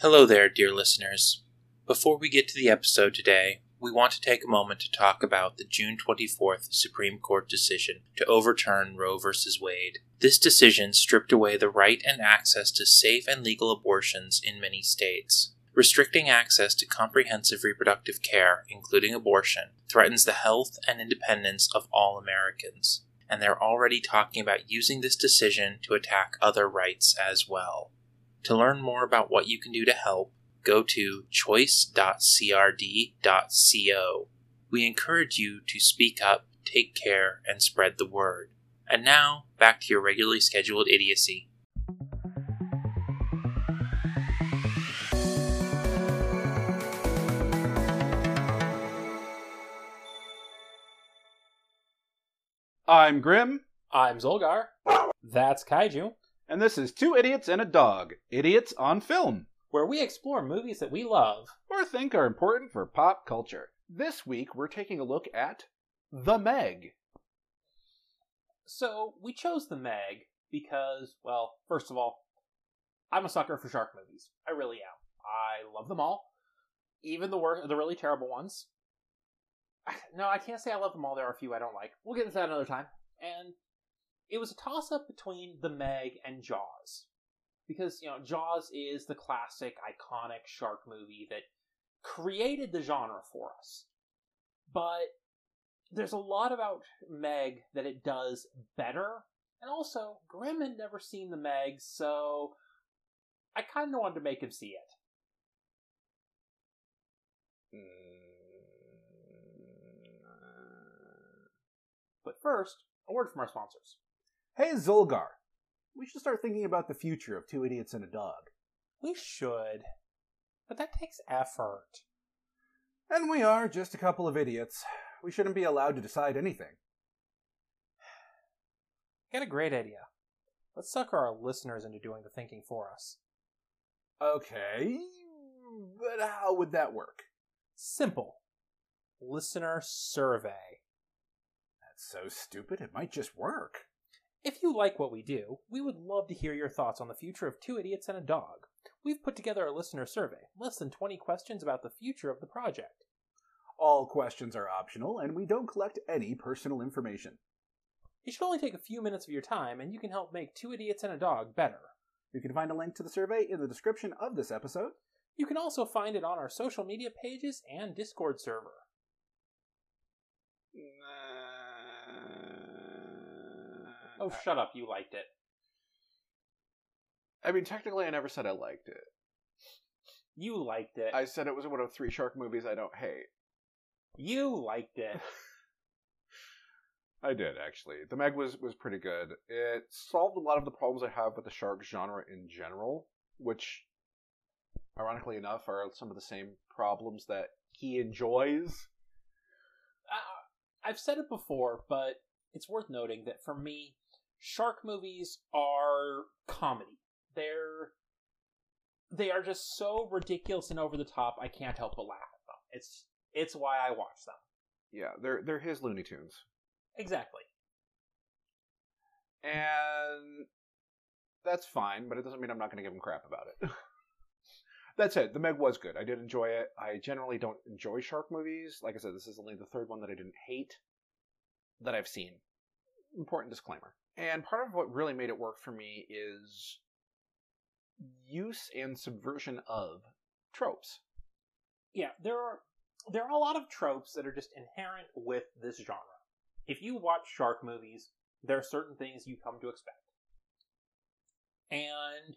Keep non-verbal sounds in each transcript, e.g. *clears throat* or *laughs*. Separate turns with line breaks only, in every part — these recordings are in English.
Hello there, dear listeners. Before we get to the episode today, we want to take a moment to talk about the June 24th Supreme Court decision to overturn Roe v. Wade. This decision stripped away the right and access to safe and legal abortions in many states. Restricting access to comprehensive reproductive care, including abortion, threatens the health and independence of all Americans, and they're already talking about using this decision to attack other rights as well. To learn more about what you can do to help, go to choice.crd.co. We encourage you to speak up, take care, and spread the word. And now, back to your regularly scheduled idiocy.
I'm Grim,
I'm Zolgar. That's Kaiju,
and this is Two Idiots and a Dog Idiots on Film,
where we explore movies that we love.
or think are important for pop culture. This week we're taking a look at The Meg.
So, we chose The Meg because, well, first of all, I'm a sucker for shark movies. I really am. I love them all, even the worst, the really terrible ones. *sighs* No, I can't say I love them all. There are a few I don't like. We'll get into that another time. And it was a toss up between The Meg and Jaws. Because, you know, Jaws is the classic, iconic shark movie that created the genre for us. But there's a lot about Meg that it does better. And also, Grimm had never seen The Meg, so I kind of wanted to make him see it. Mm. But first, a word from our sponsors.
Hey Zolgar, we should start thinking about the future of Two Idiots and a Dog.
We should, but that takes effort.
And we are just a couple of idiots. We shouldn't be allowed to decide anything.
Got a great idea. Let's sucker our listeners into doing the thinking for us.
Okay, but how would that work?
Simple. Listener survey.
That's so stupid, it might just work.
If you like what we do, we would love to hear your thoughts on the future of Two Idiots and a Dog. We've put together a listener survey, less than 20 questions about the future of the project.
All questions are optional, and we don't collect any personal information.
It should only take a few minutes of your time, and you can help make Two Idiots and a Dog better.
You can find a link to the survey in the description of this episode.
You can also find it on our social media pages and Discord server. Oh, shut up, you liked it.
I mean, technically, I never said I liked it.
You liked it.
I said it was one of three shark movies I don't hate.
You liked it. *laughs*
I did actually. The Meg was was pretty good. It solved a lot of the problems I have with the shark genre in general, which, ironically enough, are some of the same problems that he enjoys.
Uh, I've said it before, but it's worth noting that for me, shark movies are comedy. They're they are just so ridiculous and over the top. I can't help but laugh at them. It's it's why I watch them.
Yeah, they're they're his Looney Tunes,
Exactly.
and that's fine. But it doesn't mean I'm not going to give him crap about it. *laughs* That's it. The Meg was good. I did enjoy it. I generally don't enjoy shark movies. Like I said, this is only the third one that I didn't hate that I've seen. Important disclaimer. And part of what really made it work for me is use and subversion of tropes.
Yeah, there are there are a lot of tropes that are just inherent with this genre. If you watch shark movies, there are certain things you come to expect. And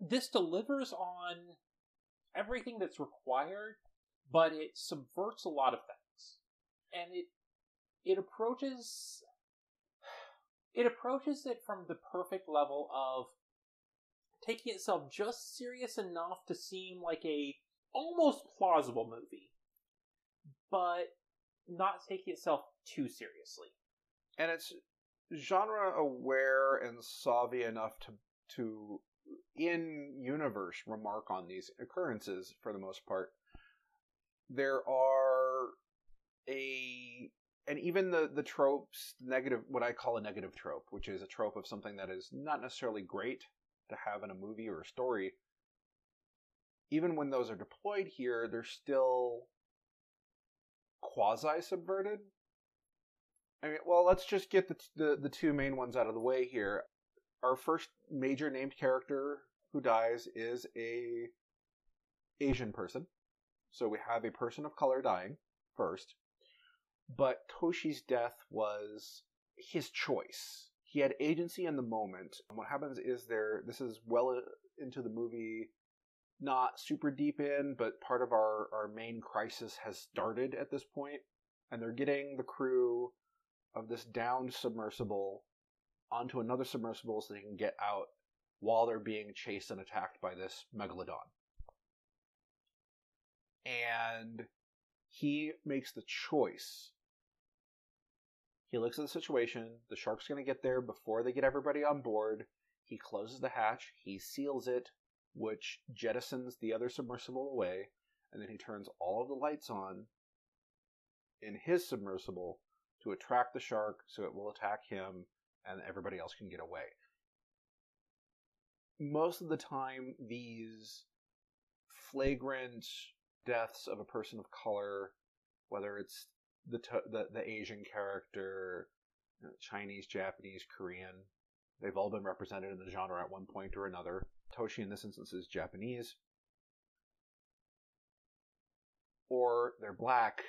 this delivers on everything that's required, but it subverts a lot of things. And it it approaches it approaches it from the perfect level of taking itself just serious enough to seem like a almost plausible movie, but not taking itself too seriously.
And it's genre aware and savvy enough to to in universe remark on these occurrences for the most part. There are a and even the the tropes negative what I call a negative trope, which is a trope of something that is not necessarily great to have in a movie or a story, even when those are deployed here, they're still quasi subverted. I mean, well, let's just get the, the the two main ones out of the way here. Our first major named character who dies is a Asian person. So we have a person of color dying first. But Toshi's death was his choice. He had agency in the moment. And what happens is there this is well into the movie not super deep in, but part of our, our main crisis has started at this point. point, and they're getting the crew of this downed submersible onto another submersible so they can get out while they're being chased and attacked by this megalodon. And he makes the choice. He looks at the situation. The shark's going to get there before they get everybody on board. He closes the hatch. He seals it which jettisons the other submersible away, and then he turns all of the lights on in his submersible to attract the shark so it will attack him and everybody else can get away. Most of the time, these flagrant deaths of a person of color, whether it's the the, the Asian character, uh, Chinese, Japanese, Korean, they've all been represented in the genre at one point or another. Toshi in this instance is Japanese, or they're black,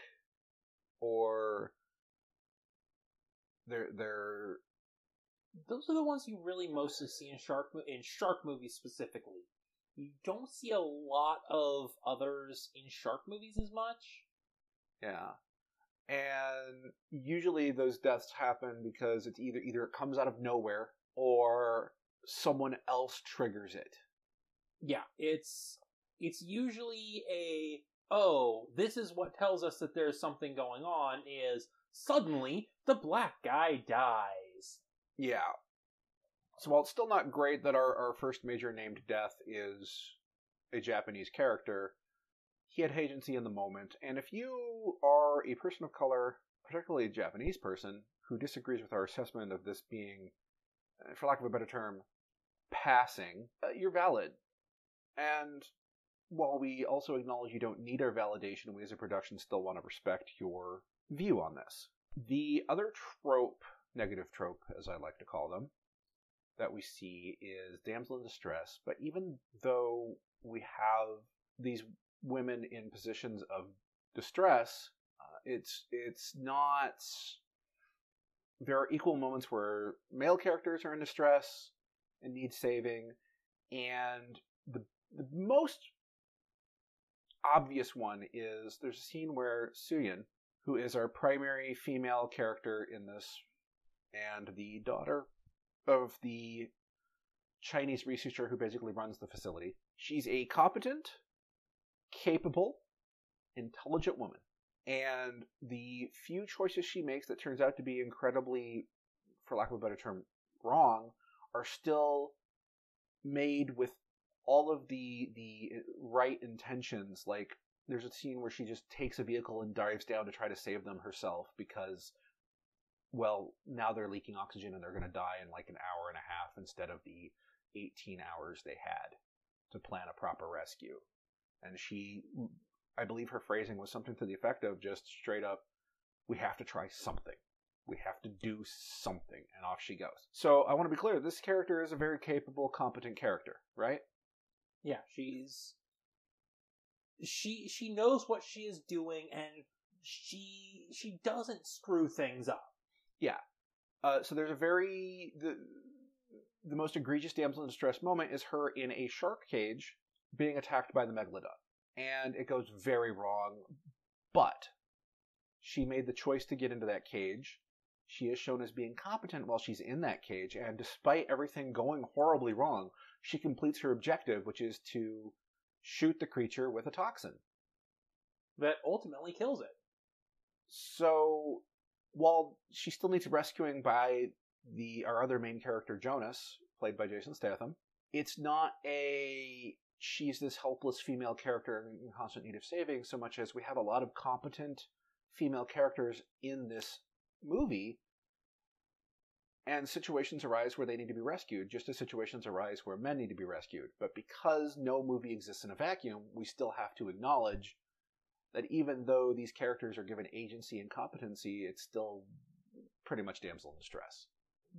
or they're they're
those are the ones you really mostly see in shark in shark movies specifically. You don't see a lot of others in shark movies as much.
Yeah. And usually those deaths happen because it's either either it comes out of nowhere or someone else triggers it.
Yeah, it's it's usually a oh, this is what tells us that there's something going on is suddenly the black guy dies.
Yeah. So while it's still not great that our, our first major named death is a Japanese character, he had agency in the moment, and if you are a person of color, particularly a Japanese person, who disagrees with our assessment of this being, uh, for lack of a better term, passing, uh, you're valid. And while we also acknowledge you don't need our validation, we as a production still want to respect your view on this. The other trope, negative trope, as I like to call them, that we see is damsel in distress. But even though we have these women in positions of distress, uh, it's it's not. There are equal moments where male characters are in distress and need saving, and the the most obvious one is there's a scene where Suyin, who is our primary female character in this, and the daughter of the Chinese researcher who basically runs the facility, she's a competent, capable, intelligent woman. And the few choices she makes that turns out to be incredibly, for lack of a better term, wrong, are still made with all of the the right intentions like there's a scene where she just takes a vehicle and dives down to try to save them herself because well now they're leaking oxygen and they're going to die in like an hour and a half instead of the 18 hours they had to plan a proper rescue and she i believe her phrasing was something to the effect of just straight up we have to try something we have to do something and off she goes so i want to be clear this character is a very capable competent character right
yeah, she's she she knows what she is doing and she she doesn't screw things up.
Yeah. Uh, so there's a very the the most egregious damsel in distress moment is her in a shark cage being attacked by the megalodon, and it goes very wrong. But she made the choice to get into that cage. She is shown as being competent while she's in that cage, and despite everything going horribly wrong, she completes her objective, which is to shoot the creature with a toxin.
That ultimately kills it.
So, while she still needs rescuing by the our other main character Jonas, played by Jason Statham, it's not a she's this helpless female character in constant need of saving so much as we have a lot of competent female characters in this movie And situations arise where they need to be rescued, just as situations arise where men need to be rescued. But because no movie exists in a vacuum, we still have to acknowledge that even though these characters are given agency and competency, it's still pretty much damsel in distress.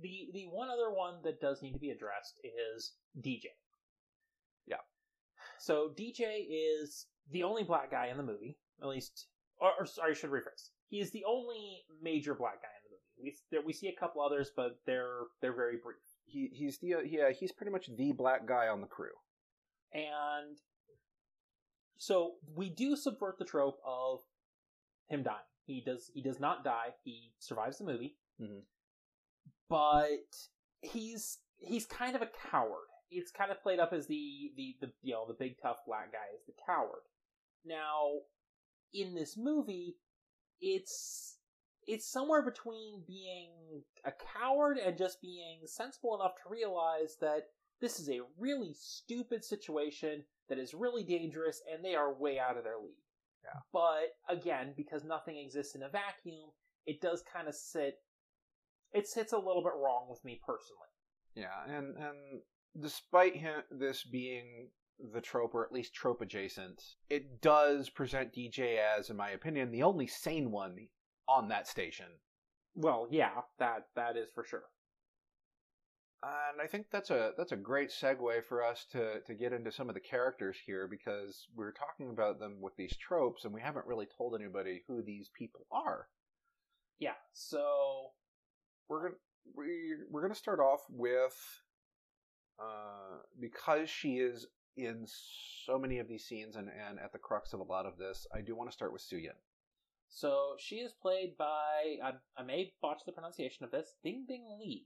The the one other one that does need to be addressed is DJ. So DJ is the only black guy in the movie, at least. Or, or sorry, I should rephrase. He is the only major black guy in the movie. We there, we see a couple others, but they're they're very brief.
He he's the yeah he's pretty much the black guy on the crew.
And so we do subvert the trope of him dying. He does he does not die. He survives the movie.
Mhm.
But he's he's kind of a coward. It's kind of played up as the, the the you know the big tough black guy is the coward. Now, in this movie, it's it's somewhere between being a coward and just being sensible enough to realize that this is a really stupid situation that is really dangerous and they are way out of their league.
Yeah.
But again, because nothing exists in a vacuum, it does kind of sit it sits a little bit wrong with me personally.
Yeah, and and despite him this being the trope or at least trope adjacent, it does present DJ as, in my opinion, the only sane one on that station.
Well, yeah, that that is for sure.
And I think that's a that's a great segue for us to to get into some of the characters here because we're talking about them with these tropes and we haven't really told anybody who these people are.
Yeah. So
We're gonna we we're gonna start off with uh because she is in so many of these scenes and, and at the crux of a lot of this, I do want to start with Suyin.
so she is played by I, I may botch the pronunciation of this Bing Bing Li.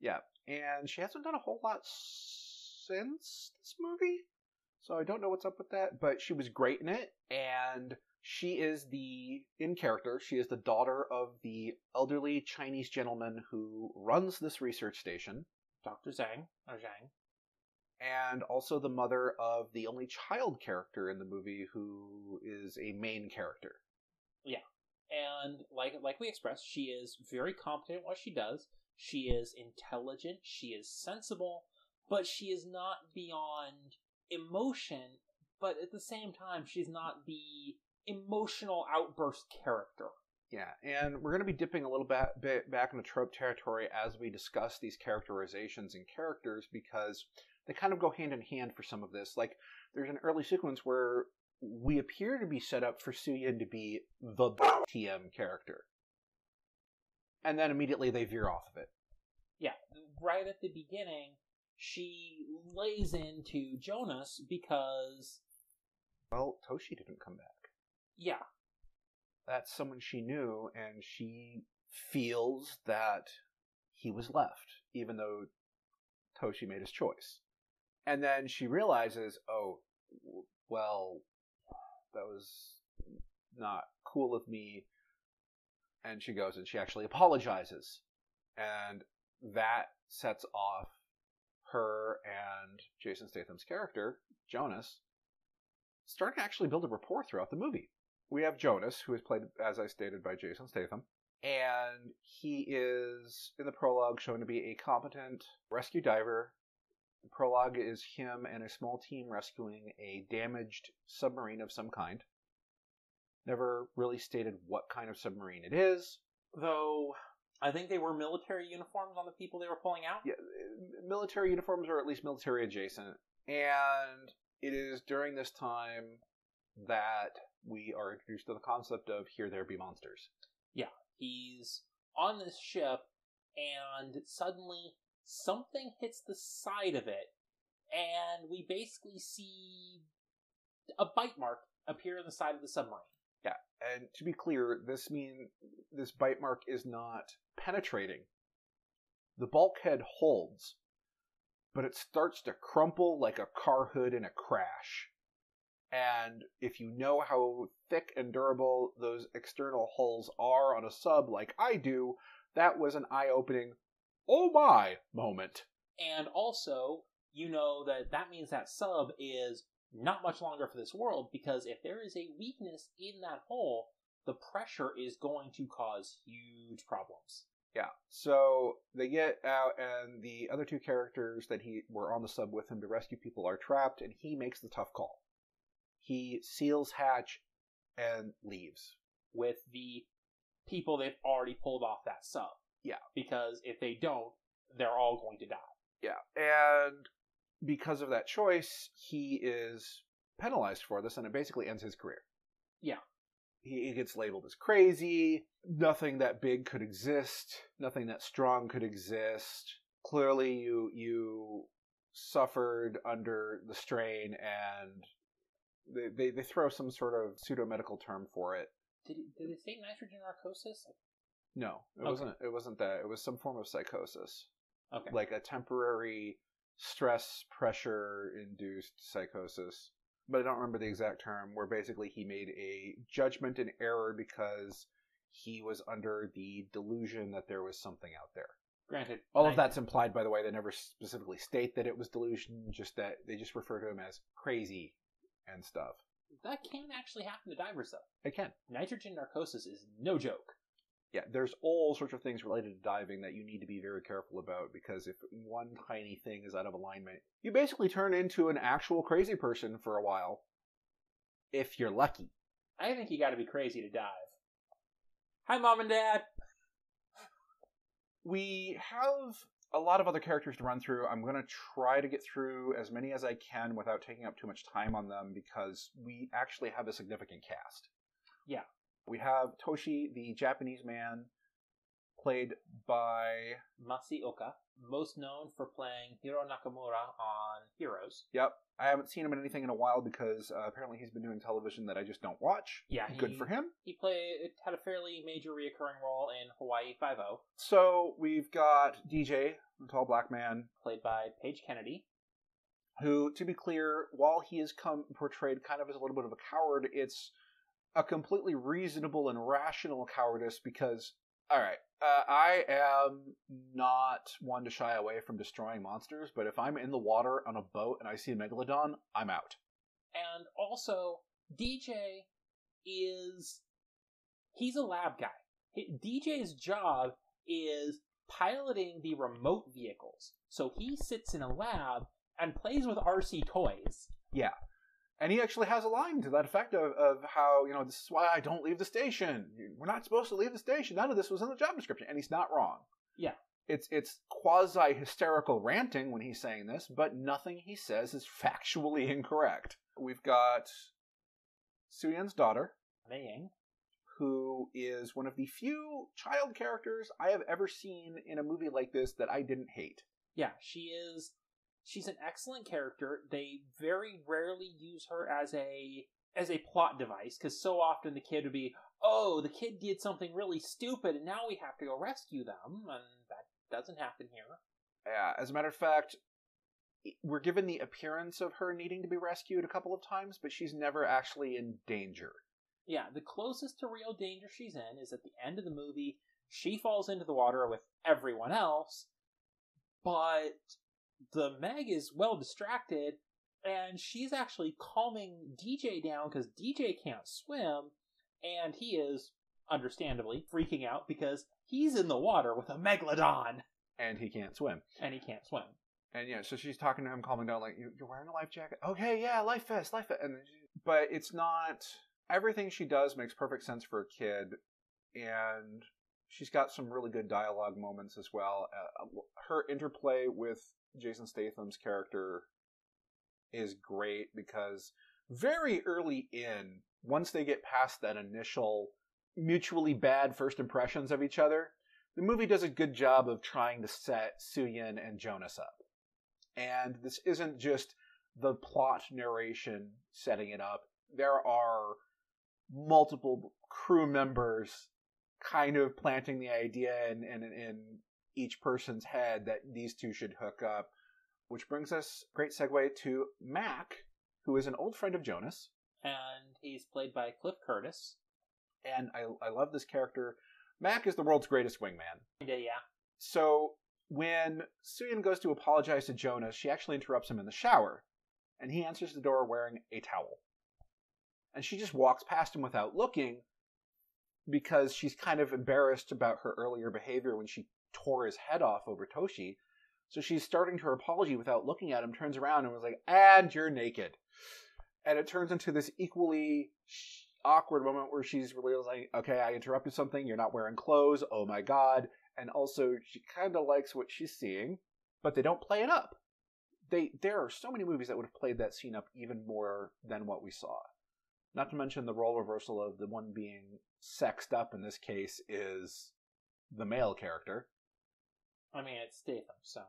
Yeah, and she hasn't done a whole lot since this movie, so I don't know what's up with that. But she was great in it, and she is the in character. She is the daughter of the elderly Chinese gentleman who runs this research station,
Dr. Zhang or Zhang.
and also the mother of the only child character in the movie who is a main character. Yeah.
And like like we expressed, she is very competent at what she does. She is intelligent, she is sensible, but she is not beyond emotion, but at the same time she's not the emotional outburst character.
Yeah, and we're going to be dipping a little bit, bit back into trope territory as we discuss these characterizations and characters because they kind of go hand in hand for some of this. Like, there's an early sequence where we appear to be set up for Suyin to be the TM character. And then immediately they veer off of it.
Yeah, right at the beginning, she lays into Jonas because,
Well, Toshi didn't come back.
yeah,
That's someone she knew, and she feels that he was left, even though Toshi made his choice. And then she realizes, oh, well, that was not cool of me. And she goes and she actually apologizes. And that sets off her and Jason Statham's character, Jonas, starting to actually build a rapport throughout the movie we have Jonas, who is played, as I stated, by Jason Statham. And he is, in the prologue, shown to be a competent rescue diver. The prologue is him and a small team rescuing a damaged submarine of some kind. Never really stated what kind of submarine it is.
though I think they were military uniforms on the people they were pulling out.
Yeah, military uniforms or at least military adjacent. And it is during this time that we are introduced to the concept of here there be monsters.
Yeah, he's on this ship, and suddenly something hits the side of it, and we basically see a bite mark appear on the side of the submarine.
Yeah, and to be clear, this mean this bite mark is not penetrating. The bulkhead holds, but it starts to crumple like a car hood in a crash. And if you know how thick and durable those external hulls are on a sub like I do, that was an eye-opening oh my moment.
And also, you know that that means that sub is not much longer for this world because if there is a weakness in that hole, the pressure is going to cause huge problems.
Yeah. So they get out, and the other two characters that he were on the sub with him to rescue people are trapped, and he makes the tough call. He seals hatch and leaves.
with the people they've already pulled off that sub.
Yeah.
Because if they don't, they're all going to die.
Yeah. And because of that choice, he is penalized for this, and it basically ends his career.
Yeah.
He, he gets labeled as crazy. Nothing that big could exist. Nothing that strong could exist. Clearly, you you suffered under the strain, and they they, they throw some sort of pseudo medical term for it.
Did, did they say nitrogen narcosis?
No, it
Okay.
wasn't. It wasn't that. It was some form of psychosis.
Okay.
like a temporary stress pressure induced psychosis but i don't remember the exact term where basically he made a judgment and error because he was under the delusion that there was something out there
Granted.
all of that's implied by the way they never specifically state that it was delusion just that they just refer to him as crazy and stuff
That can actually happen to divers, though.
it can
Nitrogen narcosis is no joke.
yeah there's all sorts of things related to diving that you need to be very careful about because if one tiny thing is out of alignment you basically turn into an actual crazy person for a while if you're lucky
I think you got to be crazy to dive. Hi, mom and dad.
we have a lot of other characters to run through. I'm going to try to get through as many as i can without taking up too much time on them because we actually have a significant cast.
Yeah.
we have toshi the japanese man played by
Masi Oka, most known for playing Hiro Nakamura on Heroes.
Yep. I haven't seen him in anything in a while because uh, apparently he's been doing television that I just don't watch.
Yeah,
Good for him.
He played had a fairly major reoccurring role in Hawaii Five O,
So we've got DJ, the tall black man,
played by Page Kennedy.
who, to be clear, while he is come portrayed kind of as a little bit of a coward, it's a completely reasonable and rational cowardice because, all right, uh, I am not one to shy away from destroying monsters, but if I'm in the water on a boat and I see a megalodon, I'm out.
And also, DJ is he's a lab guy. DJ's job is piloting the remote vehicles. So he sits in a lab and plays with RC toys.
Yeah. And he actually has a line to that effect of, of how, you know, this is why I don't leave the station. We're not supposed to leave the station. None of this was in the job description. And he's not wrong.
Yeah.
It's it's quasi hysterical ranting when he's saying this, but nothing he says is factually *laughs* incorrect. We've got Suyin's daughter,
Meiying.
who is one of the few child characters I have ever seen in a movie like this that I didn't hate.
Yeah, she is. She's an excellent character. They very rarely use her as a as a plot device because so often the kid would be, oh, the kid did something really stupid and now we have to go rescue them, and that doesn't happen here.
Yeah, as a matter of fact, we're given the appearance of her needing to be rescued a couple of times, but she's never actually in danger.
Yeah, the closest to real danger she's in is at the end of the movie. She falls into the water with everyone else, but the Meg is well distracted, and she's actually calming DJ down because DJ can't swim, and he is, understandably, freaking out because he's in the water with a megalodon,
And he can't swim.
and he can't swim.
And yeah, so she's talking to him, calming down, like, "You- "You're wearing a life jacket? Okay, yeah, life vest, life vest." And she, but it's not. Everything she does makes perfect sense for a kid, and she's got some really good dialogue moments as well. Uh, her interplay with Jason Statham's character is great because very early in, once they get past that initial mutually bad first impressions of each other, the movie does a good job of trying to set Suyin and Jonas up. And this isn't just the plot narration setting it up. There are multiple crew members kind of planting the idea in, in, in each person's head that these two should hook up. Which brings us, great segue to Mac, who is an old friend of Jonas.
And he's played by Cliff Curtis.
And I, I love this character. Mac is the world's greatest wingman.
Yeah, yeah.
So when Suyin goes to apologize to Jonas, she actually interrupts him in the shower, and he answers the door wearing a towel. And she just walks past him without looking, because she's kind of embarrassed about her earlier behavior when she tore his head off over Toshi. So she's starting to her apology without looking at him, turns around and was like, and you're naked. And it turns into this equally awkward moment where she's realizing, okay, I interrupted something, you're not wearing clothes, oh my god. And also, she kind of likes what she's seeing, but they don't play it up. They There are so many movies that would have played that scene up even more than what we saw. Not to mention the role reversal of the one being sexed up in this case is the male character.
I mean, it's Statham, so.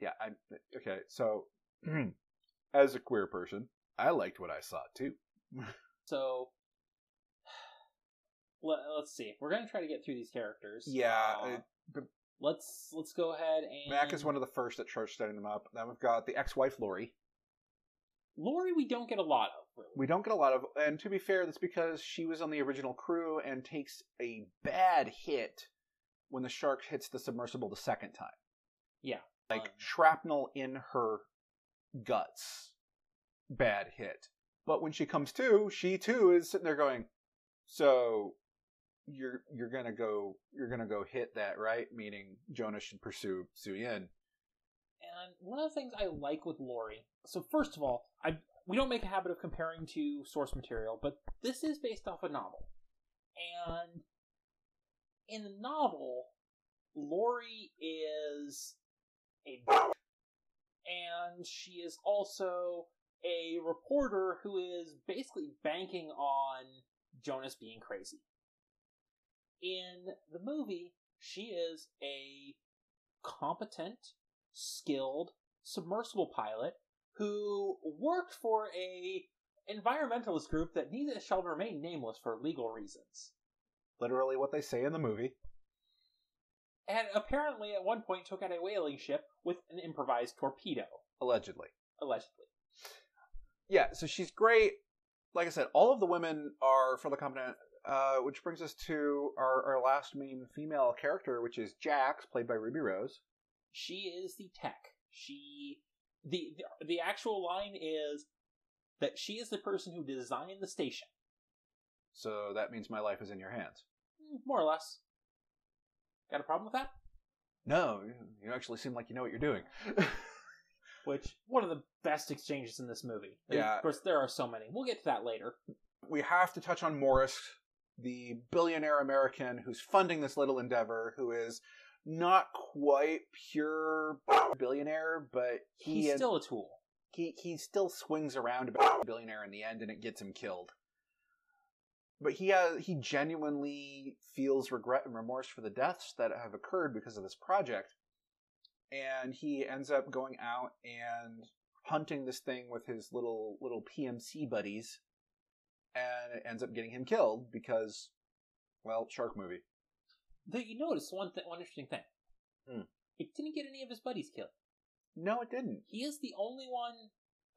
Yeah, I okay. So, *clears throat* as a queer person, I liked what I saw too. *laughs*
so, *sighs* let, us see. We're gonna try to get through these characters.
Yeah.
Uh, it, let's let's go ahead and.
Mac is one of the first that starts setting them up. Then we've got the ex-wife Lori.
Lori, we don't get a lot of. Really.
We don't get a lot of, and to be fair, that's because she was on the original crew and takes a bad hit when the shark hits the submersible the second time.
Yeah,
like um, shrapnel in her guts. Bad hit. But when she comes to, she too is sitting there going, "So you're you're gonna go you're gonna go hit that right?" Meaning Jonah should pursue Suyin.
And one of the things I like with Lori, so first of all, I we don't make a habit of comparing to source material, but this is based off a novel. And in the novel, Lori is a and she is also a reporter who is basically banking on Jonas being crazy. In the movie, she is a competent, skilled submersible pilot who worked for a environmentalist group that needed shall remain nameless for legal reasons.
Literally what they say in the movie.
And apparently at one point took out a whaling ship with an improvised torpedo.
Allegedly.
Allegedly.
Yeah, so she's great. Like I said, all of the women are for the competent uh, which brings us to our, our last main female character, which is Jax, played by Ruby Rose.
She is the tech. She the, the the actual line is that she is the person who designed the station.
So that means my life is in your hands.
More or less. Got a problem with that?
No, you actually seem like you know what you're doing. *laughs*
Which one of the best exchanges in this movie?
Yeah,
of course there are so many. We'll get to that later.
We have to touch on Morris, the billionaire American who's funding this little endeavor, who is not quite pure *laughs* billionaire, but
he he's still a tool.
He he still swings around about billionaire in the end, and it gets him killed. But he has he genuinely feels regret and remorse for the deaths that have occurred because of this project, and he ends up going out and hunting this thing with his little little PMC buddies, and it ends up getting him killed because, well, shark movie.
Though you notice one th- one interesting thing. Hmm. It didn't get any of his buddies killed.
No, it didn't.
He is the only one.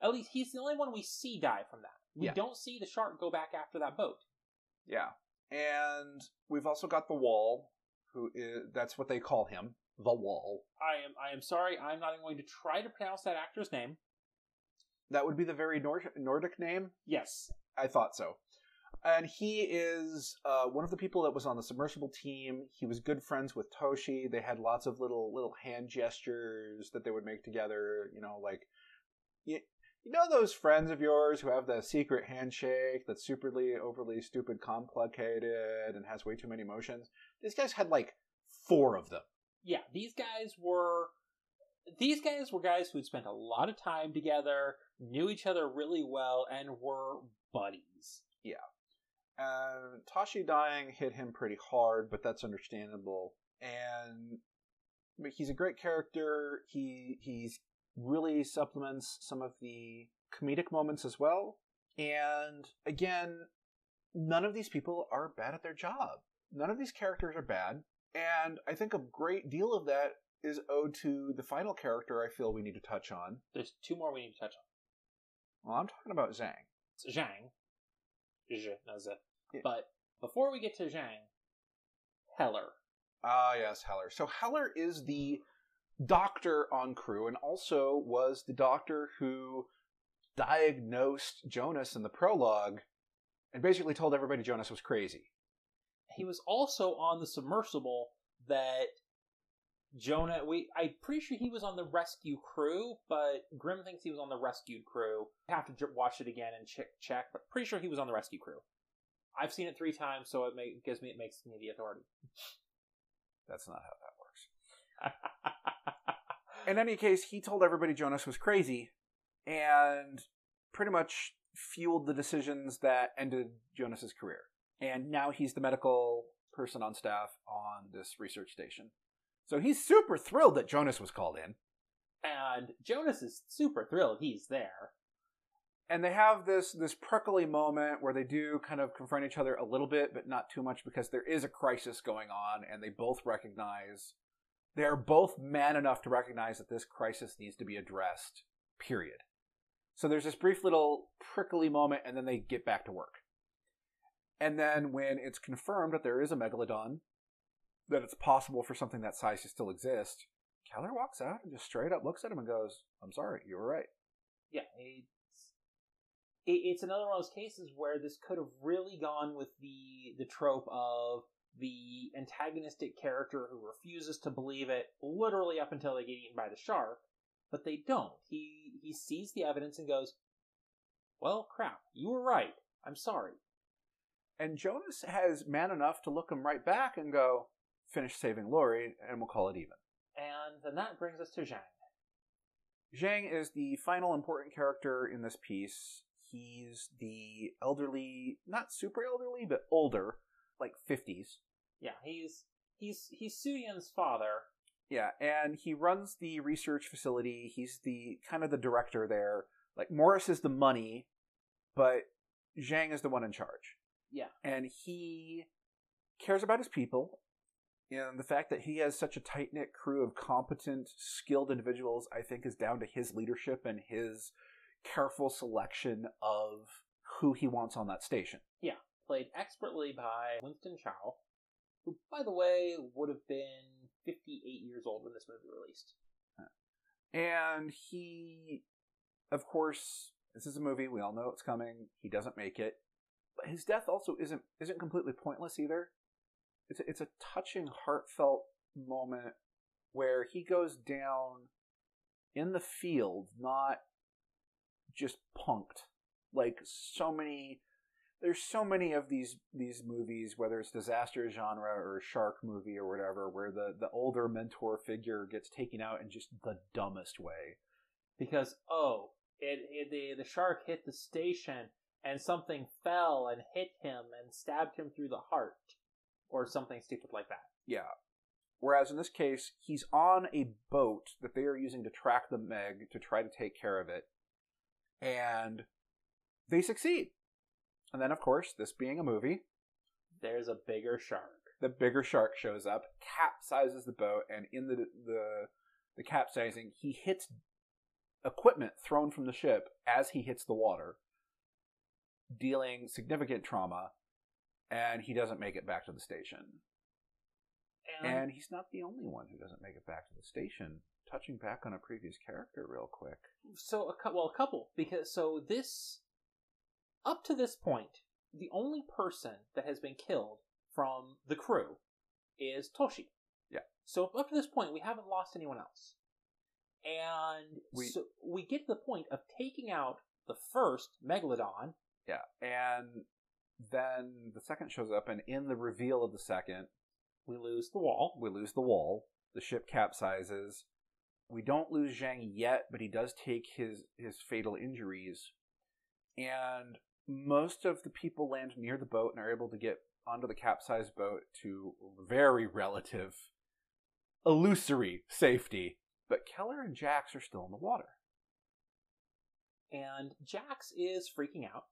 At least he's the only one we see die from that. We yeah. don't see the shark go back after that boat.
Yeah, and we've also got the wall, who is that's what they call him, the wall.
I am I am sorry, I'm not even going to try to pronounce that actor's name.
That would be the very Nord- Nordic name.
Yes,
I thought so and he is uh, one of the people that was on the submersible team. He was good friends with Toshi. They had lots of little little hand gestures that they would make together. You know, like you, know those friends of yours who have the secret handshake that's superly overly stupid, complicated, and has way too many emotions. These guys had like four of them.
Yeah, these guys were these guys were guys who had spent a lot of time together, knew each other really well, and were buddies.
Yeah. And Toshi dying hit him pretty hard, but that's understandable. And but he's a great character. He he's really supplements some of the comedic moments as well. And again, none of these people are bad at their job. None of these characters are bad. And I think a great deal of that is owed to the final character I feel we need to touch on.
There's two more we need to touch on.
Well, I'm talking about Zhang.
It's Zhang Je, Yeah. But before we get to Zhang, Heller.
Ah, yes, Heller. So Heller is the doctor on crew and also was the doctor who diagnosed Jonas in the prologue and basically told everybody Jonas was crazy.
he was also on the submersible that Jonah. We I'm pretty sure he was on the rescue crew, but Grimm thinks he was on the rescued crew. I have to watch it again and check, check, but pretty sure he was on the rescue crew. I've seen it three times, so it may, gives me it makes me the authority.
That's not how that. *laughs* In any case, he told everybody Jonas was crazy and pretty much fueled the decisions that ended Jonas's career. And now he's the medical person on staff on this research station. So he's super thrilled that Jonas was called in.
and Jonas is super thrilled he's there.
And they have this this prickly moment where they do kind of confront each other a little bit, but not too much because there is a crisis going on, and they both recognize they are both man enough to recognize that this crisis needs to be addressed. Period. So there's this brief little prickly moment, and then they get back to work. And then when it's confirmed that there is a megalodon, that it's possible for something that size to still exist, Keller walks out and just straight up looks at him and goes, "I'm sorry, you were right."
Yeah, it's it's another one of those cases where this could have really gone with the the trope of the antagonistic character who refuses to believe it literally up until they get eaten by the shark, but they don't. He he sees the evidence and goes, "Well, crap, you were right. I'm sorry."
And Jonas has man enough to look him right back and go, finish saving Lori, and we'll call it even.
And then that brings us to Zhang.
Zhang is the final important character in this piece. He's the elderly, not super elderly, but older, like 50s.
Yeah, he's he's he's Suyin's father.
Yeah, and he runs the research facility. He's the kind of the director there. Like Morris is the money, but Zhang is the one in charge.
Yeah.
And he cares about his people. And the fact that he has such a tight knit crew of competent, skilled individuals, I think, is down to his leadership and his careful selection of who he wants on that station.
Yeah, played expertly by Winston Chao, who, by the way, would have been 58 years old when this movie released.
And he, of course, this is a movie. We all know it's coming. He doesn't make it, but his death also isn't isn't completely pointless either. It's a, it's a touching, heartfelt moment where he goes down in the field, not just punked. Like so many, there's so many of these these movies, whether it's disaster genre or shark movie or whatever, where the the older mentor figure gets taken out in just the dumbest way.
Because, oh, it, it the, the shark hit the station and something fell and hit him and stabbed him through the heart. Or something stupid like that.
Yeah. Whereas in this case, he's on a boat that they are using to track the Meg to try to take care of it. And they succeed. And then, of course, this being a movie,
There's a bigger shark.
the bigger shark shows up, capsizes the boat, and in the the the capsizing, he hits equipment thrown from the ship as he hits the water, dealing significant trauma, and he doesn't make it back to the station.
And,
And he's not the only one who doesn't make it back to the station. Touching back on a previous character real quick.
so, a cou- well, a couple. Because, so this, up to this point, the only person that has been killed from the crew is Toshi.
Yeah.
So up to this point, we haven't lost anyone else. And
We-
so we get to the point of taking out the first Megalodon.
Yeah. And then the second shows up, and in the reveal of the second,
We lose the wall.
we lose the wall. The ship capsizes. We don't lose Zhang yet, but he does take his, his fatal injuries. And most of the people land near the boat and are able to get onto the capsized boat to very relative, illusory safety. But Keller and Jax are still in the water.
And Jax is freaking out.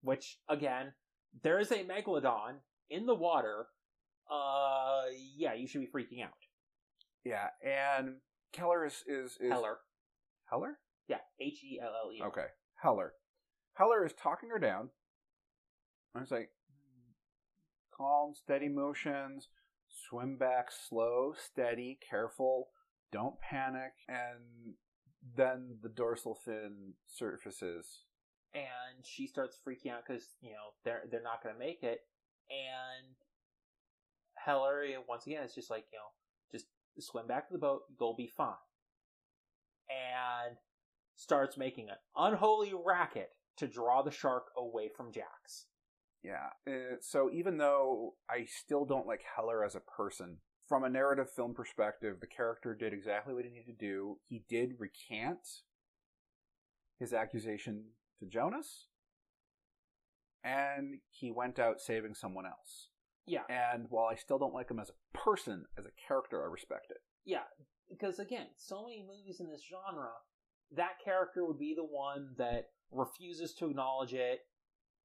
Which, again, there is a Megalodon in the water. Uh, yeah, you should be freaking out.
Yeah, and Keller is is, is
Heller.
Heller?
Yeah, H E L L E.
Okay, Heller. Heller is talking her down. And it's like, calm, steady motions, swim back slow, steady, careful, don't panic. And then the dorsal fin surfaces.
and she starts freaking out because you know they're they're not going to make it, and Heller, once again, it's just like, you know, just swim back to the boat, you'll be fine. And starts making an unholy racket to draw the shark away from Jax.
Yeah. Uh, so even though I still don't like Heller as a person, from a narrative film perspective, the character did exactly what he needed to do. He did recant his accusation to Jonas, and he went out saving someone else.
Yeah.
And while I still don't like him as a person, as a character, I respect it.
Yeah, because again, so many movies in this genre, that character would be the one that refuses to acknowledge it.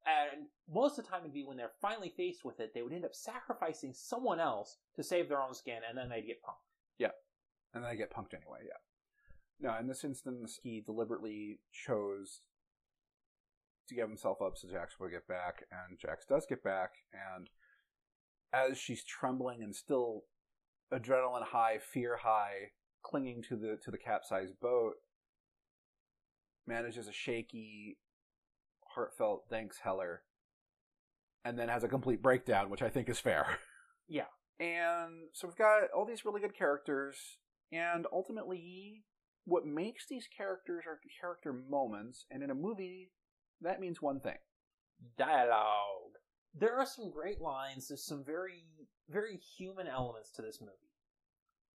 And most of the time, it'd be when they're finally faced with it, they would end up sacrificing someone else to save their own skin, and then they'd get punked. Yeah.
And then I get punked anyway, yeah. No, in this instance, he deliberately chose to give himself up so Jax would get back, and Jax does get back, and as she's trembling and still adrenaline high, fear high, clinging to the to the capsized boat, manages a shaky, heartfelt thanks Heller, and then has a complete breakdown, which I think is fair. *laughs*
Yeah.
And so we've got all these really good characters, and ultimately, what makes these characters are character moments, and in a movie, that means one thing.
Dialogue. There are some great lines. There's some very, very human elements to this movie.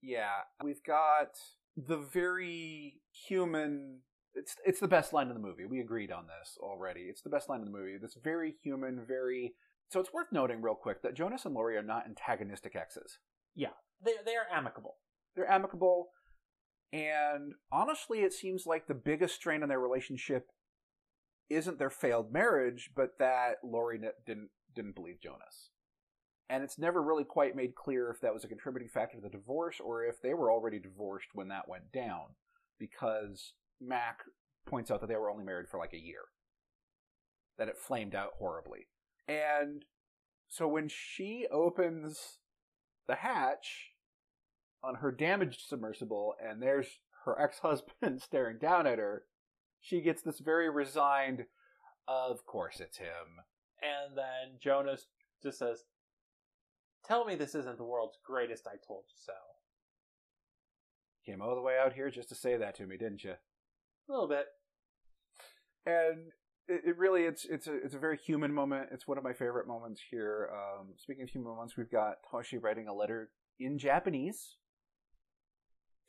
Yeah, we've got the very human. It's it's the best line in the movie. We agreed on this already. It's the best line in the movie. This very human, very. So it's worth noting real quick that Jonas and Lori are not antagonistic exes.
Yeah, they they are amicable.
They're amicable, and honestly, it seems like the biggest strain on their relationship isn't their failed marriage, but that Lori didn't didn't believe Jonas. And it's never really quite made clear if that was a contributing factor to the divorce or if they were already divorced when that went down, because Mac points out that they were only married for like a year. That it flamed out horribly. And so when she opens the hatch on her damaged submersible and there's her ex-husband *laughs* staring down at her, she gets this very resigned, of course it's him.
And then Jonas just says, "Tell me this isn't the world's greatest. I told you so."
Came all the way out here just to say that to me, didn't you?
A little bit.
And it, it really it's it's a it's a very human moment. It's one of my favorite moments here. Um, speaking of human moments, we've got Toshi writing a letter in Japanese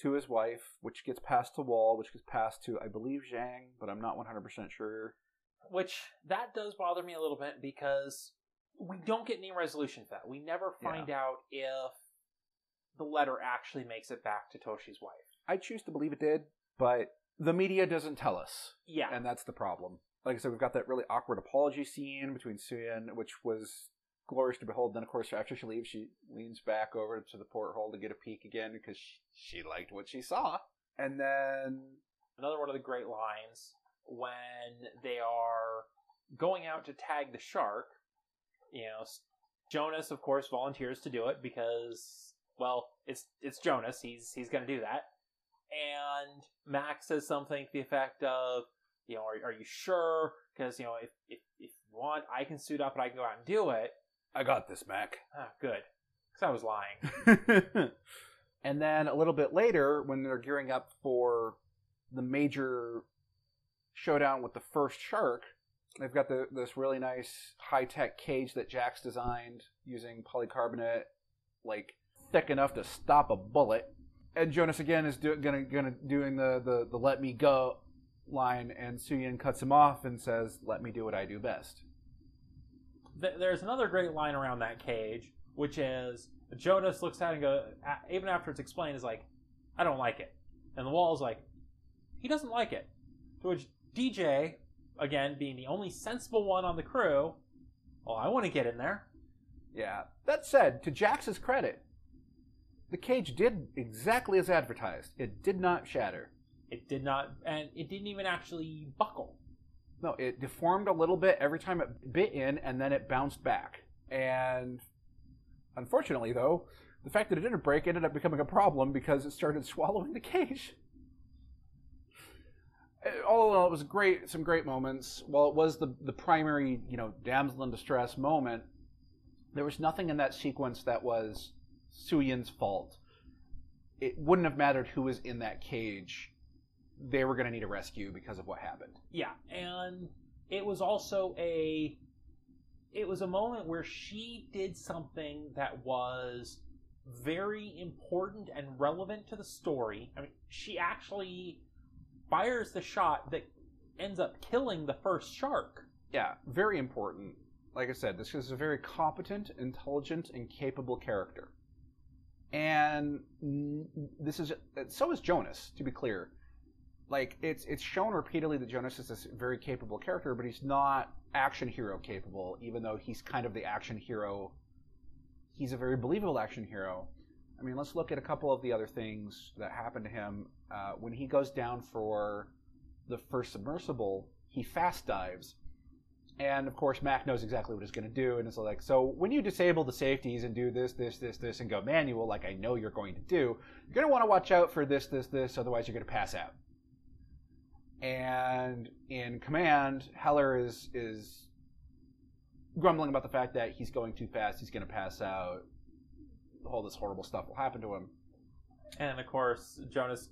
to his wife, which gets passed to Wall, which gets passed to I believe Zhang, but I'm not 100 percent sure.
Which that does bother me a little bit because we don't get any resolution to that. We never find out if the letter actually makes it back to Toshi's wife.
I choose to believe it did, but the media doesn't tell us.
Yeah.
and that's the problem. Like I said, we've got that really awkward apology scene between Suyin, which was glorious to behold. Then, of course, after she leaves, she leans back over to the porthole to get a peek again because she, she liked what she saw. And then,
Another one of the great lines when they are going out to tag the shark. You know, Jonas, of course, volunteers to do it because, well, it's it's Jonas. He's he's going to do that. And Max says something to the effect of, you know, are, are you sure? Because you know, if, if if you want, I can suit up and I can go out and do it.
I got this, Mac.
Ah, good. Because I was lying. *laughs*
and then a little bit later, when they're gearing up for the major showdown with the first shark, they've got the, this really nice high tech cage that Jax designed using polycarbonate, like thick enough to stop a bullet. And Jonas again is do, gonna gonna doing the, the the let me go line, and Suyin cuts him off and says, "Let me do what I do best."
There's another great line around that cage, which is Jonas looks at it and go, even after it's explained, is like, I don't like it. And the wall is like, he doesn't like it. To which DJ, again, being the only sensible one on the crew, well, I want to get in there.
Yeah. That said, to Jax's credit, the cage did exactly as advertised. It did not shatter.
It did not, and it didn't even actually buckle.
No, it deformed a little bit every time it bit in, and then it bounced back. And unfortunately, though, the fact that it didn't break ended up becoming a problem because it started *laughs* swallowing the cage. Uh, All in all, it was great. Some great moments. While it was the the primary, you know, damsel in distress moment, There was nothing in that sequence that was Suyin's fault. It wouldn't have mattered who was in that cage. They were going to need a rescue because of what happened.
Yeah, and it was also a it was a moment where she did something that was very important and relevant to the story. I mean, she actually fires the shot that ends up killing the first shark.
Yeah, very important. Like I said, this is a very competent, intelligent, and capable character. And this is so is Jonas, to be clear. Like it's it's shown repeatedly that Jonas is this very capable character, but he's not action hero capable, even though he's kind of the action hero. He's a very believable action hero. I mean, let's look at a couple of the other things that happen to him. Uh, when he goes down for the first submersible, he fast dives. And of course, Mac knows exactly what he's going to do. And it's like, so when you disable the safeties and do this, this, this, this, and go manual, like I know you're going to do, you're going to want to watch out for this, this, this, otherwise you're going to pass out. And in command, Heller is is grumbling about the fact that he's going too fast, he's going to pass out, all this horrible stuff will happen to him.
And of course, Jonas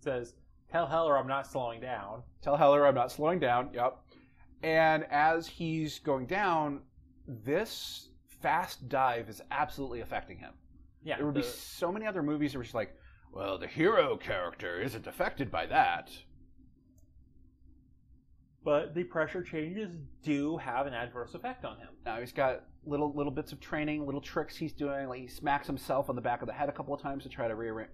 says, Tell Heller I'm not slowing down.
Tell Heller I'm not slowing down. Yep. And as he's going down, this fast dive is absolutely affecting him.
Yeah.
There would
the-
be so many other movies where it's like, well, the hero character isn't affected by that.
but the pressure changes do have an adverse effect on him.
Now he's got little little bits of training, little tricks he's doing. Like he smacks himself on the back of the head a couple of times to try to re-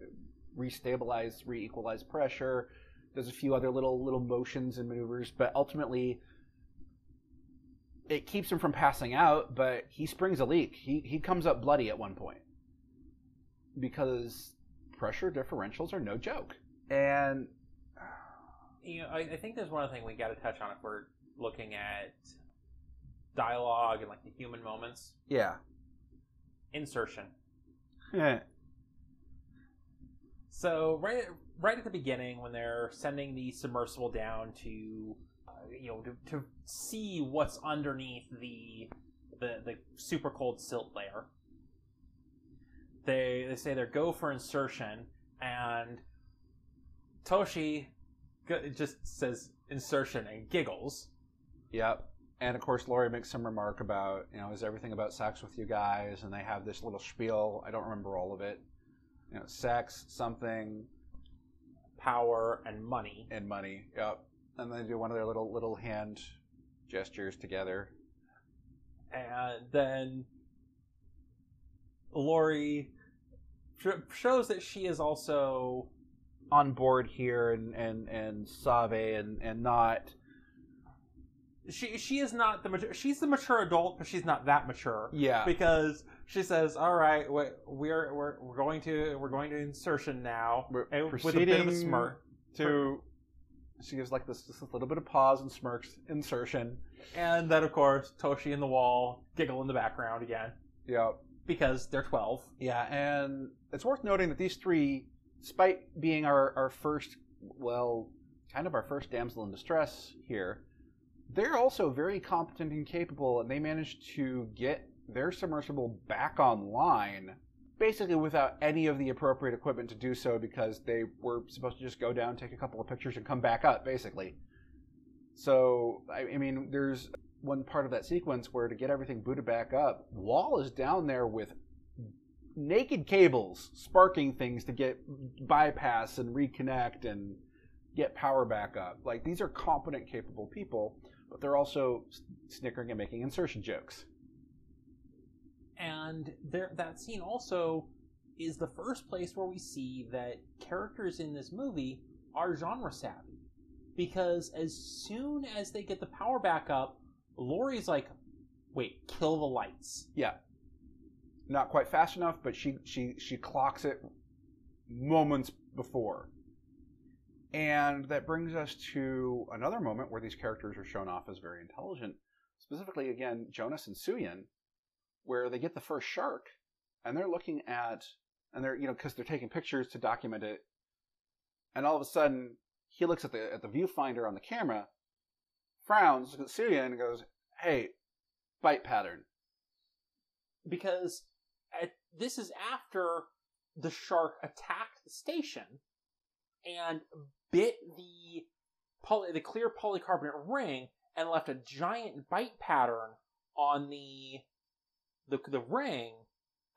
restabilize, re-equalize pressure. There's a few other little little motions and maneuvers, but ultimately it keeps him from passing out. But he springs a leak. He he comes up bloody at one point because pressure differentials are no joke. And
You know, I, I think there's one other thing we got to touch on if we're looking at dialogue and like the human moments.
yeah,
Insertion. So right right at the beginning, when they're sending the submersible down to, you know, to, to see what's underneath the the the super cold silt layer, they they say they're go for insertion, and Toshi just says insertion and giggles.
Yep. And of course, Lori makes some remark about, you know, is everything about sex with you guys? And they have this little spiel. I don't remember all of it. You know, sex, something,
Power and money.
and money. Yep. And they do one of their little little hand gestures together.
and then Lori shows that she is also
On board here, and and and Save, and and not.
she she is not the mature she's the mature adult but she's not that mature
Yeah.
because she says all right we- we're we're we're going to we're going to insertion now
We're
and with a bit of a smirk
to. She gives like this, this little bit of pause and smirks. Insertion.
and then of course Toshi and the wall giggle in the background again
Yep.
because they're 12
Yeah, and it's worth noting that these three, despite being our, our first, well, kind of our first damsel in distress here, they're also very competent and capable, and they managed to get their submersible back online basically without any of the appropriate equipment to do so because they were supposed to just go down, take a couple of pictures, and come back up, basically. So, I, I mean, there's one part of that sequence where to get everything booted back up, Wall is down there with naked cables sparking things to get bypass and reconnect and get power back up. Like these are competent, capable people, but they're also snickering and making insertion jokes.
And there that scene also is the first place where we see that characters in this movie are genre savvy because as soon as they get the power back up Lori's like wait kill the lights
Yeah, not quite fast enough, but she she she clocks it moments before. And that brings us to another moment where these characters are shown off as very intelligent. Specifically, again, Jonas and Suyin, where they get the first shark, and they're looking at, and they're you know because they're taking pictures to document it, and all of a sudden he looks at the at the viewfinder on the camera, frowns, looks at Suyin, and goes, "Hey, bite pattern."
because at, this is after the shark attacked the station and bit the poly, the clear polycarbonate ring and left a giant bite pattern on the the the ring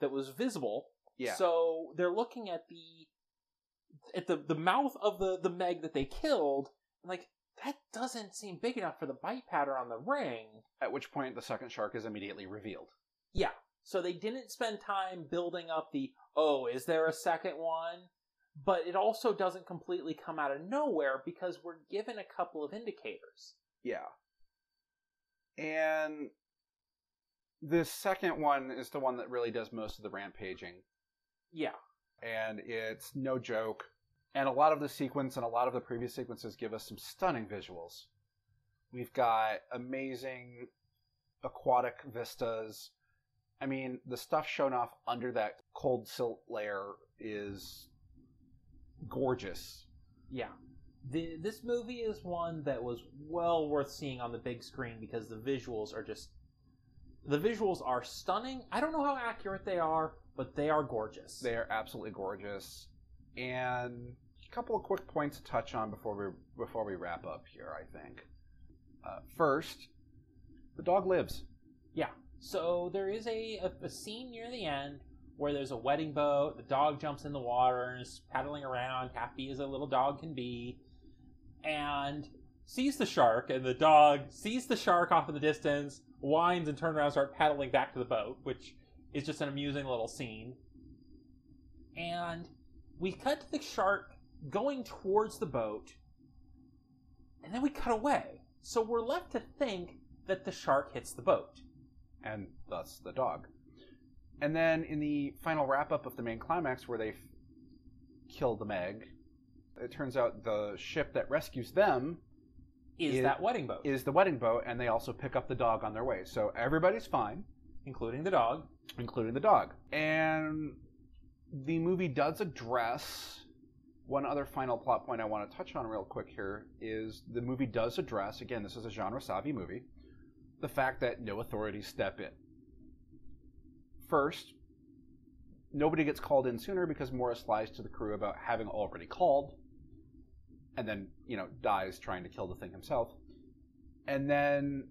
that was visible.
Yeah.
So they're looking at the at the the mouth of the the Meg that they killed, like that doesn't seem big enough for the bite pattern on the ring.
At which point, the second shark is immediately revealed.
Yeah. So they didn't spend time building up the oh, is there a second one? But it also doesn't completely come out of nowhere because we're given a couple of indicators.
Yeah. And the second one is the one that really does most of the rampaging.
Yeah.
And it's no joke. And a lot of the sequence and a lot of the previous sequences give us some stunning visuals. We've got amazing aquatic vistas. I mean, the stuff shown off under that cold silt layer is gorgeous.
Yeah. The, this movie is one that was well worth seeing on the big screen because the visuals are just the visuals are stunning. I don't know how accurate they are, but they are gorgeous.
They are absolutely gorgeous. And a couple of quick points to touch on before we before we wrap up here. I think uh, first, the dog lives.
Yeah. So there is a, a, a scene near the end where there's a wedding boat. The dog jumps in the water and is paddling around, happy as a little dog can be, and sees the shark. And the dog sees the shark off in the distance, whines, and turns around and starts paddling back to the boat, which is just an amusing little scene. And we cut to the shark going towards the boat, and then we cut away. So we're left to think that the shark hits the boat.
and thus the dog. And then in the final wrap up of the main climax, where they kill the Meg, it turns out the ship that rescues them
Is
Is-
that wedding boat,
is the wedding boat, and they also pick up the dog on their way. So everybody's fine,
including the dog.
including the dog. And the movie does address one other final plot point I want to touch on real quick here is the movie does address again this is a genre savvy movie the fact that no authorities step in. First, nobody gets called in sooner because Morris lies to the crew about having already called and then, you know, dies trying to kill the thing himself. And then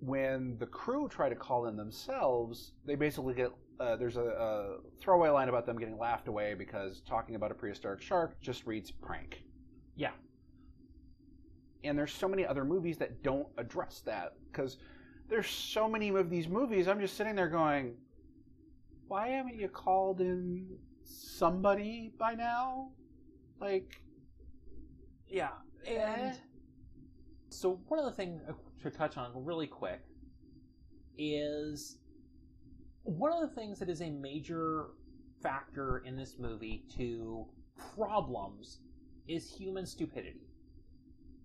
when the crew try to call in themselves, they basically get uh, there's a, a throwaway line about them getting laughed away because talking about a prehistoric shark just reads prank.
Yeah.
And there's so many other movies that don't address that because there's so many of these movies. I'm just sitting there going, why haven't you called in somebody by now? Like,
Yeah, and so one of the things uh, to touch on really quick is one of the things that is a major factor in this movie to problems is human stupidity.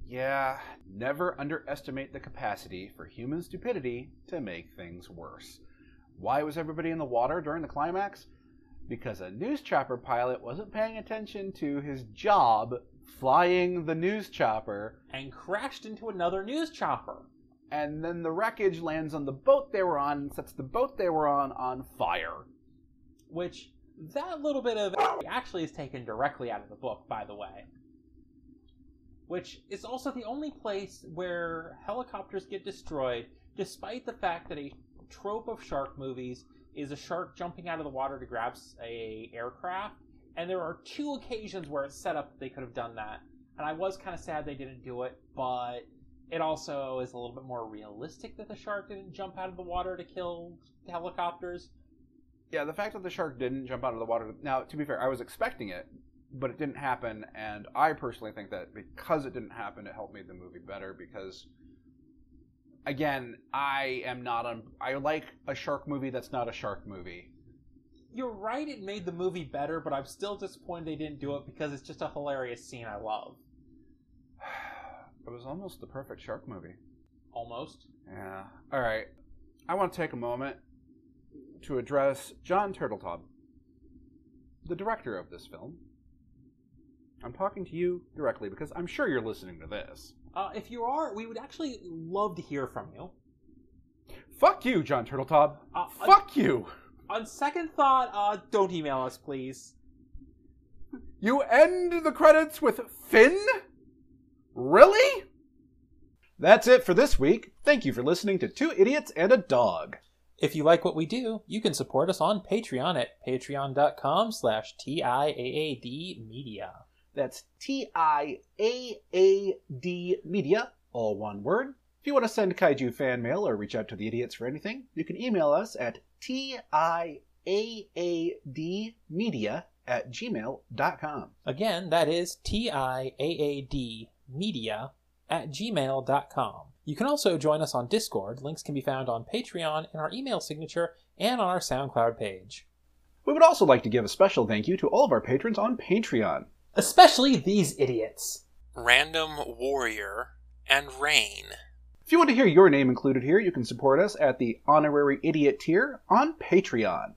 yeah, never underestimate the capacity for human stupidity to make things worse. Why was everybody in the water during the climax? Because a news chopper pilot wasn't paying attention to his job flying the news chopper,
And crashed into another news chopper.
and then the wreckage lands on the boat they were on and sets the boat they were on on fire.
which that little bit of actually is taken directly out of the book, by the way. Which is also the only place where helicopters get destroyed, despite the fact that a trope of shark movies is a shark jumping out of the water to grab a aircraft, and there are two occasions where it's set up that they could have done that, and I was kind of sad they didn't do it, but it also is a little bit more realistic that the shark didn't jump out of the water to kill helicopters.
Yeah, the fact that the shark didn't jump out of the water. Now, to be fair, I was expecting it, but it didn't happen, and I personally think that because it didn't happen, it helped make the movie better. Because, again, I am not on. I like a shark movie that's not a shark movie.
You're right, it made the movie better, but I'm still disappointed they didn't do it because it's just a hilarious scene I love. *sighs*
It was almost the perfect shark movie.
Almost.
Yeah. All right. I want to take a moment to address John Turteltaub, the director of this film. I'm talking to you directly because I'm sure you're listening to this.
Uh, if you are, we would actually love to hear from you.
Fuck you, John Turteltaub.
Uh,
Fuck you.
On second thought, uh, don't email us, please.
You end the credits with Finn? Really? That's it for this week. Thank you for listening to Two Idiots and a Dog.
If you like what we do, you can support us on Patreon at patreon.com slash T-I-A-A-D media.
That's T I A A D Media, all one word. If you want to send kaiju fan mail or reach out to the idiots for anything, you can email us at T I A A D Media at gmail.com.
Again, that is T-I-A-A-D media at gmail.com. You can also join us on Discord. Links can be found on Patreon in our email signature and on our SoundCloud page.
We would also like to give a special thank you to all of our patrons on Patreon.
Especially these idiots.
Random Warrior and Rain.
If you want to hear your name included here, you can support us at the honorary idiot tier on Patreon.